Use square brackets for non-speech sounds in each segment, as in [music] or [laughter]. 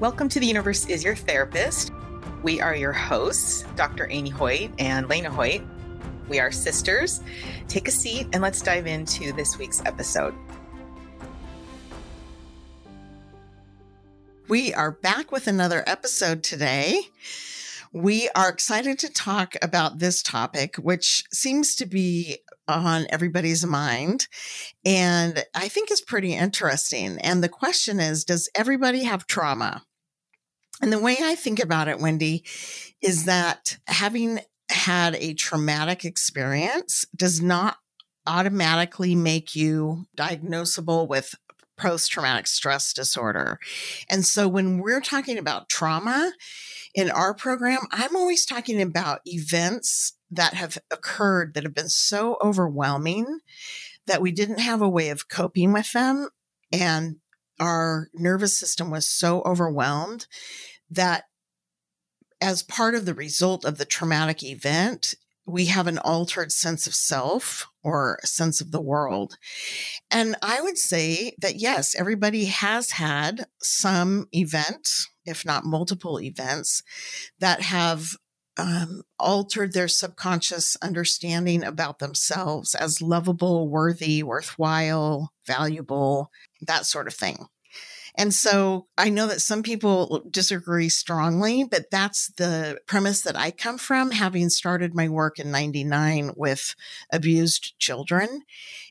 Welcome to The Universe is Your Therapist. We are your hosts, Dr. Amy Hoyt and Lena Hoyt. We are sisters. Take a seat and let's dive into this week's episode. We are back with another episode today. We are excited to talk about this topic, which seems to be on everybody's mind. And I think is pretty interesting. And the question is Does everybody have trauma? And the way I think about it, Wendy, is that having had a traumatic experience does not automatically make you diagnosable with post traumatic stress disorder. And so when we're talking about trauma in our program, I'm always talking about events that have occurred that have been so overwhelming that we didn't have a way of coping with them. And our nervous system was so overwhelmed that as part of the result of the traumatic event, we have an altered sense of self or sense of the world. And I would say that yes, everybody has had some event, if not multiple events, that have um, altered their subconscious understanding about themselves as lovable, worthy, worthwhile, valuable, that sort of thing. And so I know that some people disagree strongly, but that's the premise that I come from, having started my work in 99 with abused children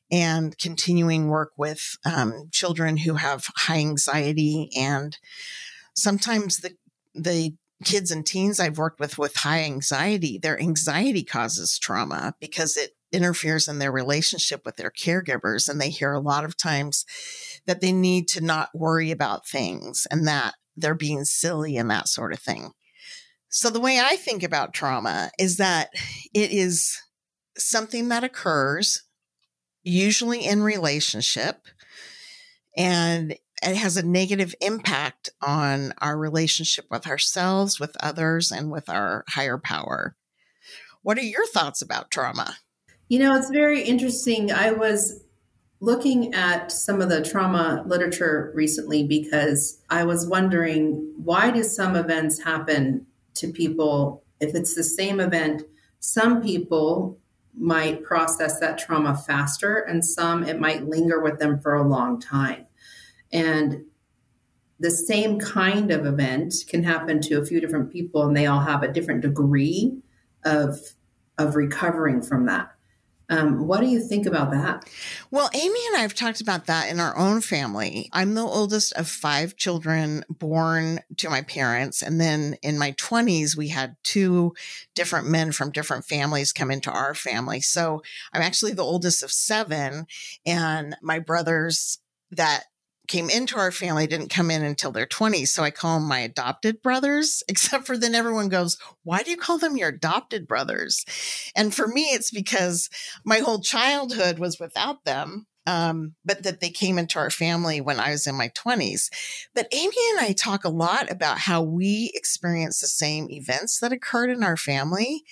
and continuing work with um, children who have high anxiety and sometimes the the kids and teens I've worked with with high anxiety, their anxiety causes trauma because it interferes in their relationship with their caregivers. And they hear a lot of times that they need to not worry about things and that they're being silly and that sort of thing. So, the way I think about trauma is that it is something that occurs usually in relationship and it has a negative impact on our relationship with ourselves, with others, and with our higher power. What are your thoughts about trauma? You know, it's very interesting. I was looking at some of the trauma literature recently because I was wondering why do some events happen to people? If it's the same event some people might process that trauma faster and some it might linger with them for a long time. And the same kind of event can happen to a few different people and they all have a different degree of of recovering from that um, what do you think about that? Well, Amy and I have talked about that in our own family. I'm the oldest of five children born to my parents. And then in my 20s, we had two different men from different families come into our family. So I'm actually the oldest of seven. And my brothers that came into our family didn't come in until their 20s. So I call them my adopted brothers, [laughs] except for then everyone goes, Why do you call them your adopted brothers? And for me, it's because my whole childhood was without them. Um, but that they came into our family when I was in my 20s. But Amy and I talk a lot about how we experience the same events that occurred in our family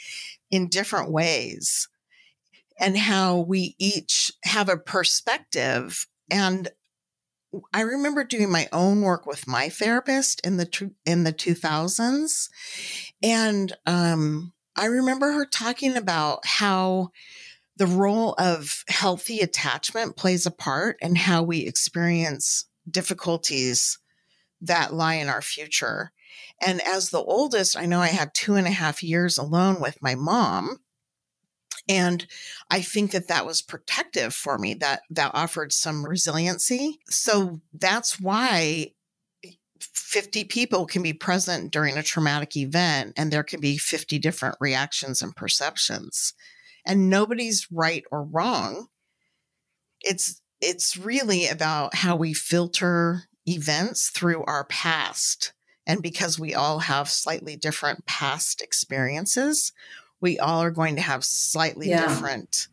in different ways and how we each have a perspective and I remember doing my own work with my therapist in the in the 2000s and um, I remember her talking about how the role of healthy attachment plays a part in how we experience difficulties that lie in our future. And as the oldest, I know I had two and a half years alone with my mom. And I think that that was protective for me, that that offered some resiliency. So that's why 50 people can be present during a traumatic event and there can be 50 different reactions and perceptions. And nobody's right or wrong. It's it's really about how we filter events through our past. And because we all have slightly different past experiences, we all are going to have slightly yeah. different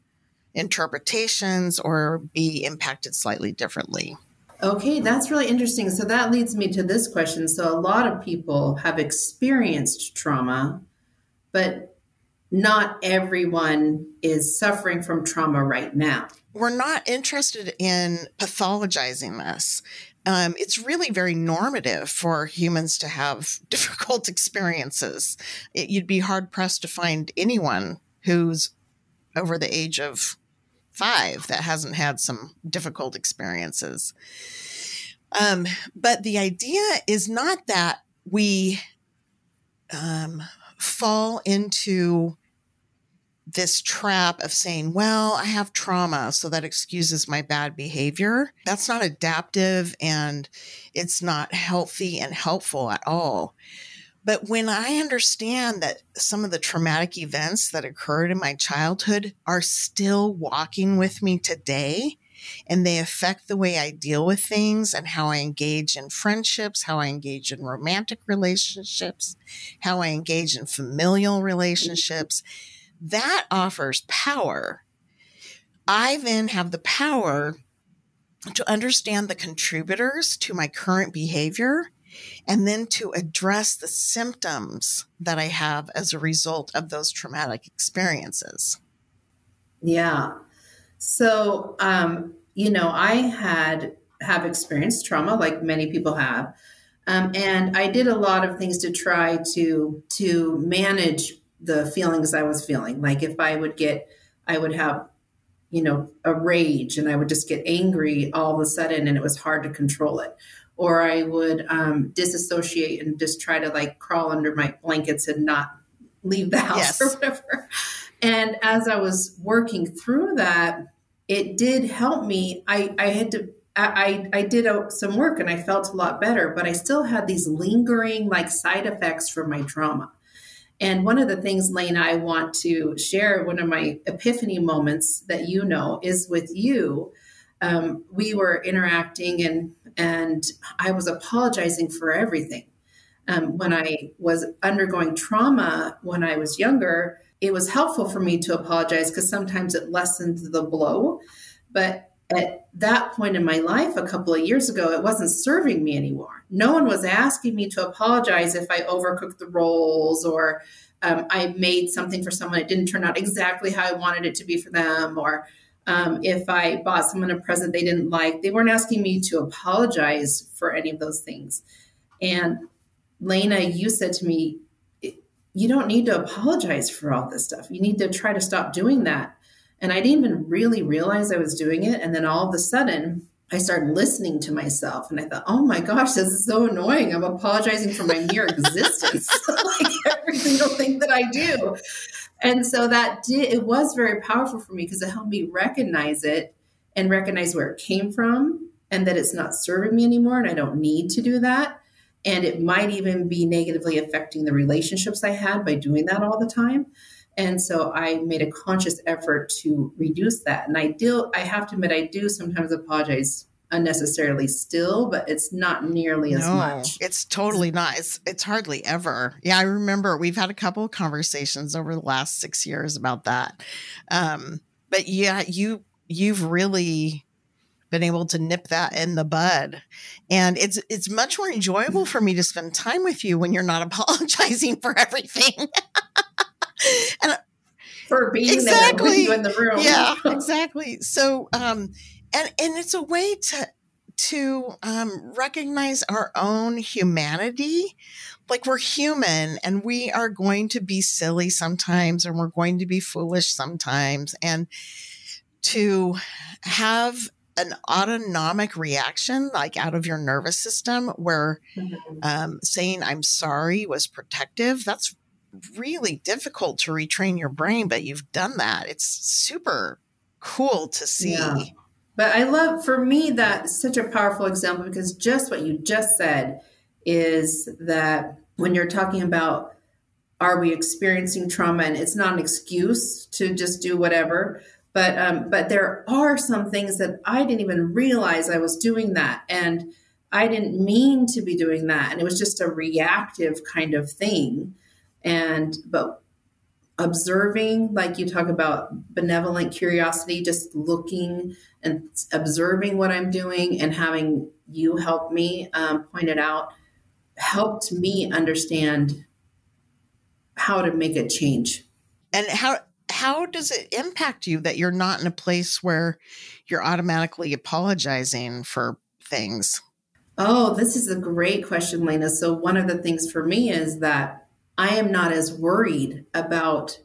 interpretations or be impacted slightly differently. Okay, that's really interesting. So that leads me to this question. So a lot of people have experienced trauma, but not everyone is suffering from trauma right now. We're not interested in pathologizing this. Um, it's really very normative for humans to have [laughs] difficult experiences. It, you'd be hard pressed to find anyone who's over the age of five that hasn't had some difficult experiences. Um, but the idea is not that we um, fall into this trap of saying, well, I have trauma, so that excuses my bad behavior. That's not adaptive and it's not healthy and helpful at all. But when I understand that some of the traumatic events that occurred in my childhood are still walking with me today, and they affect the way I deal with things and how I engage in friendships, how I engage in romantic relationships, how I engage in familial mm-hmm. relationships, that offers power. I then have the power to understand the contributors to my current behavior and then to address the symptoms that I have as a result of those traumatic experiences. Yeah. So, um, you know, I had have experienced trauma like many people have. Um, and I did a lot of things to try to to manage the feelings I was feeling. Like if I would get, I would have, you know, a rage and I would just get angry all of a sudden and it was hard to control it. Or I would um, disassociate and just try to like crawl under my blankets and not leave the house yes. [laughs] or whatever. And as I was working through that, it did help me. I, I had to I, I did some work and I felt a lot better, but I still had these lingering like side effects from my trauma. And one of the things, Lane, I want to share, one of my epiphany moments that you know is with you. Um, we were interacting and and I was apologizing for everything. Um, when I was undergoing trauma when I was younger, it was helpful for me to apologize because sometimes it lessened the blow. But at that point in my life a couple of years ago, it wasn't serving me anymore. No one was asking me to apologize if I overcooked the rolls or um, I made something for someone it didn't turn out exactly how I wanted it to be for them, or um, if I bought someone a present they didn't like. They weren't asking me to apologize for any of those things. And Lena, you said to me, you don't need to apologize for all this stuff. You need to try to stop doing that. And I didn't even really realize I was doing it. And then all of a sudden, I started listening to myself and I thought, oh my gosh, this is so annoying. I'm apologizing for my mere existence, [laughs] like every single thing that I do. And so that did, it was very powerful for me because it helped me recognize it and recognize where it came from and that it's not serving me anymore and I don't need to do that. And it might even be negatively affecting the relationships I had by doing that all the time. And so I made a conscious effort to reduce that. And I do, I have to admit, I do sometimes apologize unnecessarily still, but it's not nearly as no, much. It's totally not. It's it's hardly ever. Yeah, I remember we've had a couple of conversations over the last six years about that. Um, but yeah, you you've really been able to nip that in the bud. And it's it's much more enjoyable for me to spend time with you when you're not [laughs] apologizing for everything. [laughs] and for being exactly. there with you in the room. Yeah, [laughs] exactly. So um and and it's a way to to um, recognize our own humanity like we're human and we are going to be silly sometimes and we're going to be foolish sometimes and to have an autonomic reaction like out of your nervous system where mm-hmm. um, saying i'm sorry was protective that's really difficult to retrain your brain, but you've done that. It's super cool to see. Yeah. But I love, for me, that's such a powerful example because just what you just said is that when you're talking about are we experiencing trauma and it's not an excuse to just do whatever but um, but there are some things that i didn't even realize i was doing that and i didn't mean to be doing that and it was just a reactive kind of thing and but observing like you talk about benevolent curiosity just looking and observing what i'm doing and having you help me um, point it out helped me understand how to make a change and how how does it impact you that you're not in a place where you're automatically apologizing for things Oh, this is a great question, Lena. So, one of the things for me is that I am not as worried about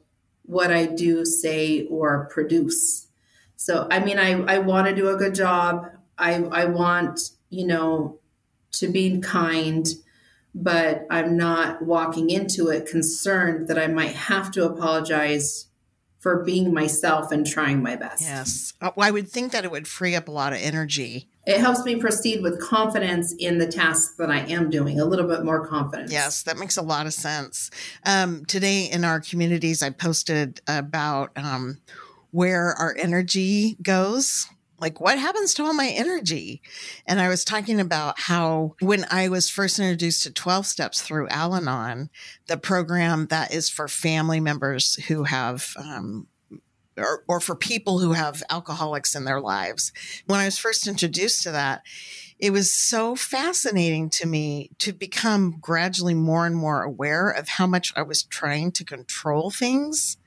what I do, say, or produce. So, I mean, I, I want to do a good job. I, I want, you know, to be kind, but I'm not walking into it concerned that I might have to apologize for being myself and trying my best. Yes. Uh, I would think that it would free up a lot of energy. It helps me proceed with confidence in the tasks that I am doing, a little bit more confidence. Yes, that makes a lot of sense. Um, today in our communities, I posted about um, where our energy goes like what happens to all my energy and i was talking about how when i was first introduced to 12 steps through al-anon the program that is for family members who have um, or, or for people who have alcoholics in their lives when i was first introduced to that it was so fascinating to me to become gradually more and more aware of how much i was trying to control things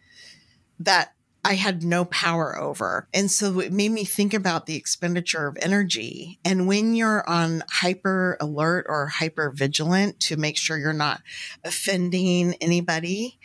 that I had no power over. And so it made me think about the expenditure of energy. And when you're on hyper alert or hyper vigilant to make sure you're not offending anybody,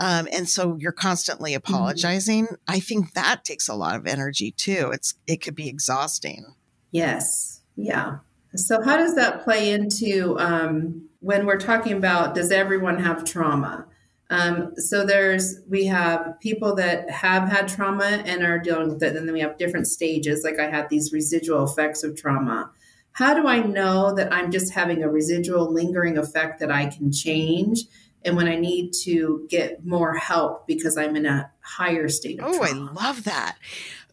um, and so you're constantly mm-hmm. apologizing, mm-hmm. I think that takes a lot of energy too. It's it could be exhausting. Yes. Yeah. So how does that play into um, when we're talking about does everyone have trauma? Um, so there's we have people that have had trauma and are dealing with it, and then we have different stages. Like I had these residual effects of trauma. How do I know that I'm just having a residual lingering effect that I can change? And when I need to get more help because I'm in a higher state of oh, trauma. I love that.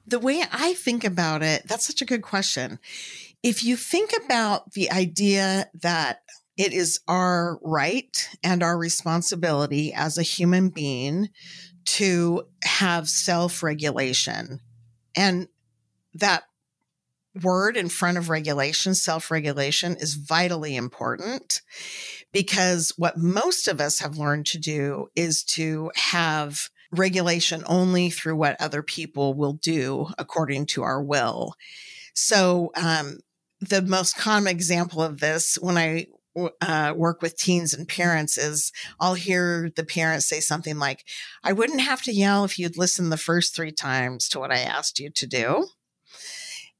The way I think about it, that's such a good question. If you think about the idea that it is our right and our responsibility as a human being to have self regulation. And that word in front of regulation, self regulation, is vitally important because what most of us have learned to do is to have regulation only through what other people will do according to our will. So, um, the most common example of this when I uh, work with teens and parents is I'll hear the parents say something like, I wouldn't have to yell if you'd listen the first three times to what I asked you to do.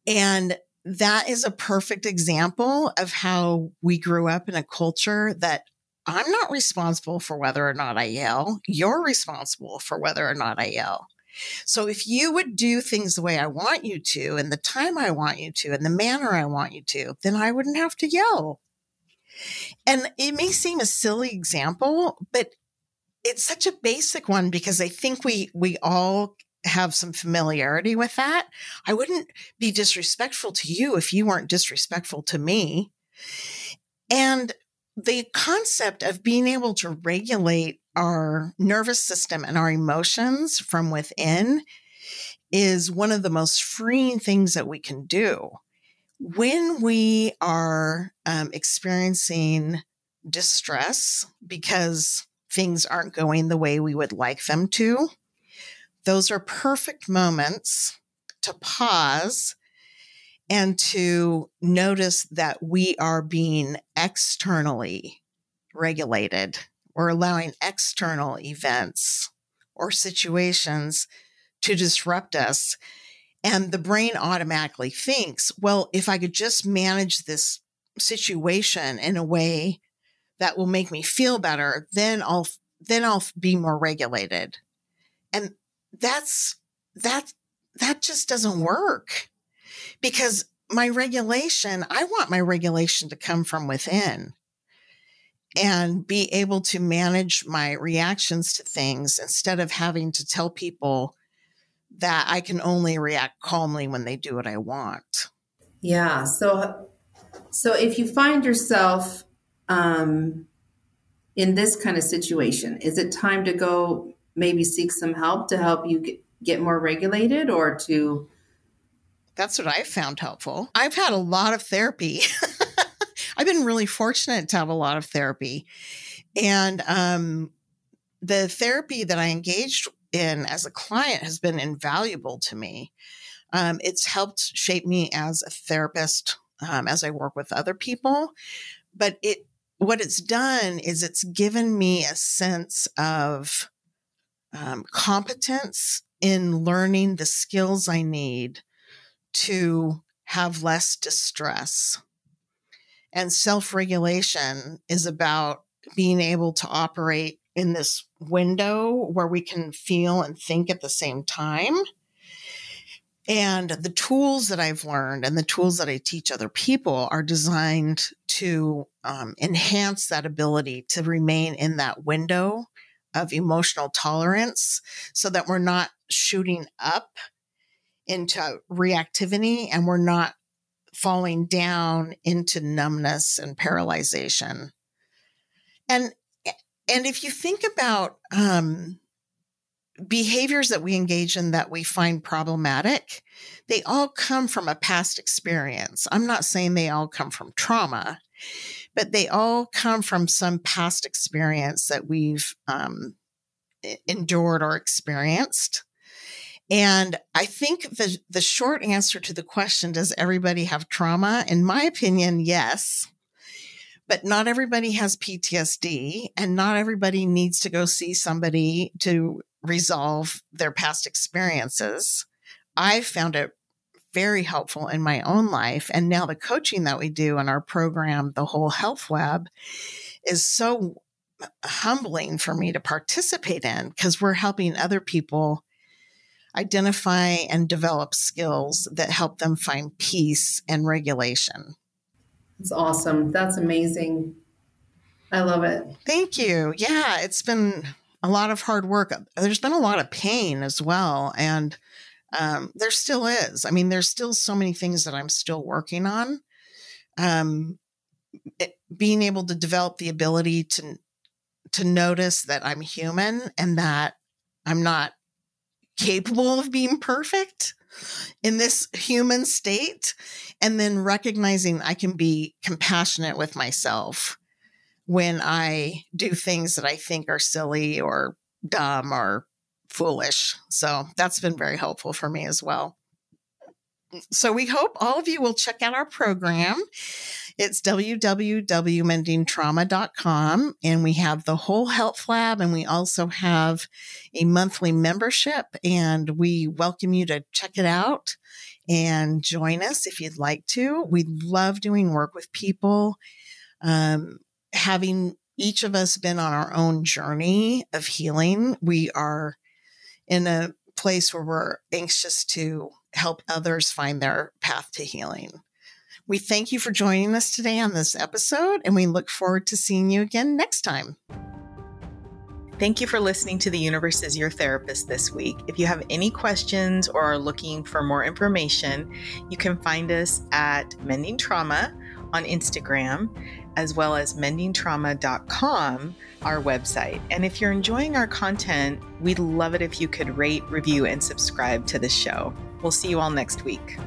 And that is a perfect example of how we grew up in a culture that I'm not responsible for whether or not I yell. You're responsible for whether or not I yell. So if you would do things the way I want you to, and the time I want you to, and the manner I want you to, then I wouldn't have to yell. And it may seem a silly example, but it's such a basic one because I think we we all have some familiarity with that. I wouldn't be disrespectful to you if you weren't disrespectful to me. And the concept of being able to regulate our nervous system and our emotions from within is one of the most freeing things that we can do when we are um, experiencing distress because things aren't going the way we would like them to, those are perfect moments to pause and to notice that we are being externally regulated. We're allowing external events or situations to disrupt us and the brain automatically thinks, well, if I could just manage this situation in a way that will make me feel better, then I'll then I'll be more regulated. And that's that that just doesn't work. Because my regulation, I want my regulation to come from within and be able to manage my reactions to things instead of having to tell people that I can only react calmly when they do what I want. Yeah. So, so if you find yourself um, in this kind of situation, is it time to go maybe seek some help to help you get, get more regulated or to? That's what I've found helpful. I've had a lot of therapy. [laughs] I've been really fortunate to have a lot of therapy. And um, the therapy that I engaged in as a client has been invaluable to me. Um, it's helped shape me as a therapist um, as I work with other people. But it, what it's done is it's given me a sense of um, competence in learning the skills I need to have less distress. And self regulation is about being able to operate in this window where we can feel and think at the same time. And the tools that I've learned and the tools that I teach other people are designed to um, enhance that ability to remain in that window of emotional tolerance so that we're not shooting up into reactivity and we're not falling down into numbness and paralyzation. And and if you think about um, behaviors that we engage in that we find problematic, they all come from a past experience. I'm not saying they all come from trauma, but they all come from some past experience that we've um, endured or experienced. And I think the, the short answer to the question, does everybody have trauma? In my opinion, yes. But not everybody has PTSD and not everybody needs to go see somebody to resolve their past experiences. I found it very helpful in my own life. And now the coaching that we do in our program, the Whole Health Lab, is so humbling for me to participate in because we're helping other people identify and develop skills that help them find peace and regulation. It's awesome. That's amazing. I love it. Thank you. Yeah, it's been a lot of hard work. There's been a lot of pain as well. And um, there still is. I mean, there's still so many things that I'm still working on. Um, it, being able to develop the ability to to notice that I'm human and that I'm not capable of being perfect in this human state and then recognizing I can be compassionate with myself when I do things that I think are silly or dumb or foolish. So that's been very helpful for me as well. So we hope all of you will check out our program. It's www.mendingtrauma.com and we have the whole health lab and we also have a monthly membership and we welcome you to check it out and join us if you'd like to. We love doing work with people. Um, having each of us been on our own journey of healing, we are in a place where we're anxious to help others find their path to healing. We thank you for joining us today on this episode, and we look forward to seeing you again next time. Thank you for listening to The Universe is Your Therapist this week. If you have any questions or are looking for more information, you can find us at Mending Trauma on Instagram, as well as mendingtrauma.com, our website. And if you're enjoying our content, we'd love it if you could rate, review, and subscribe to the show. We'll see you all next week.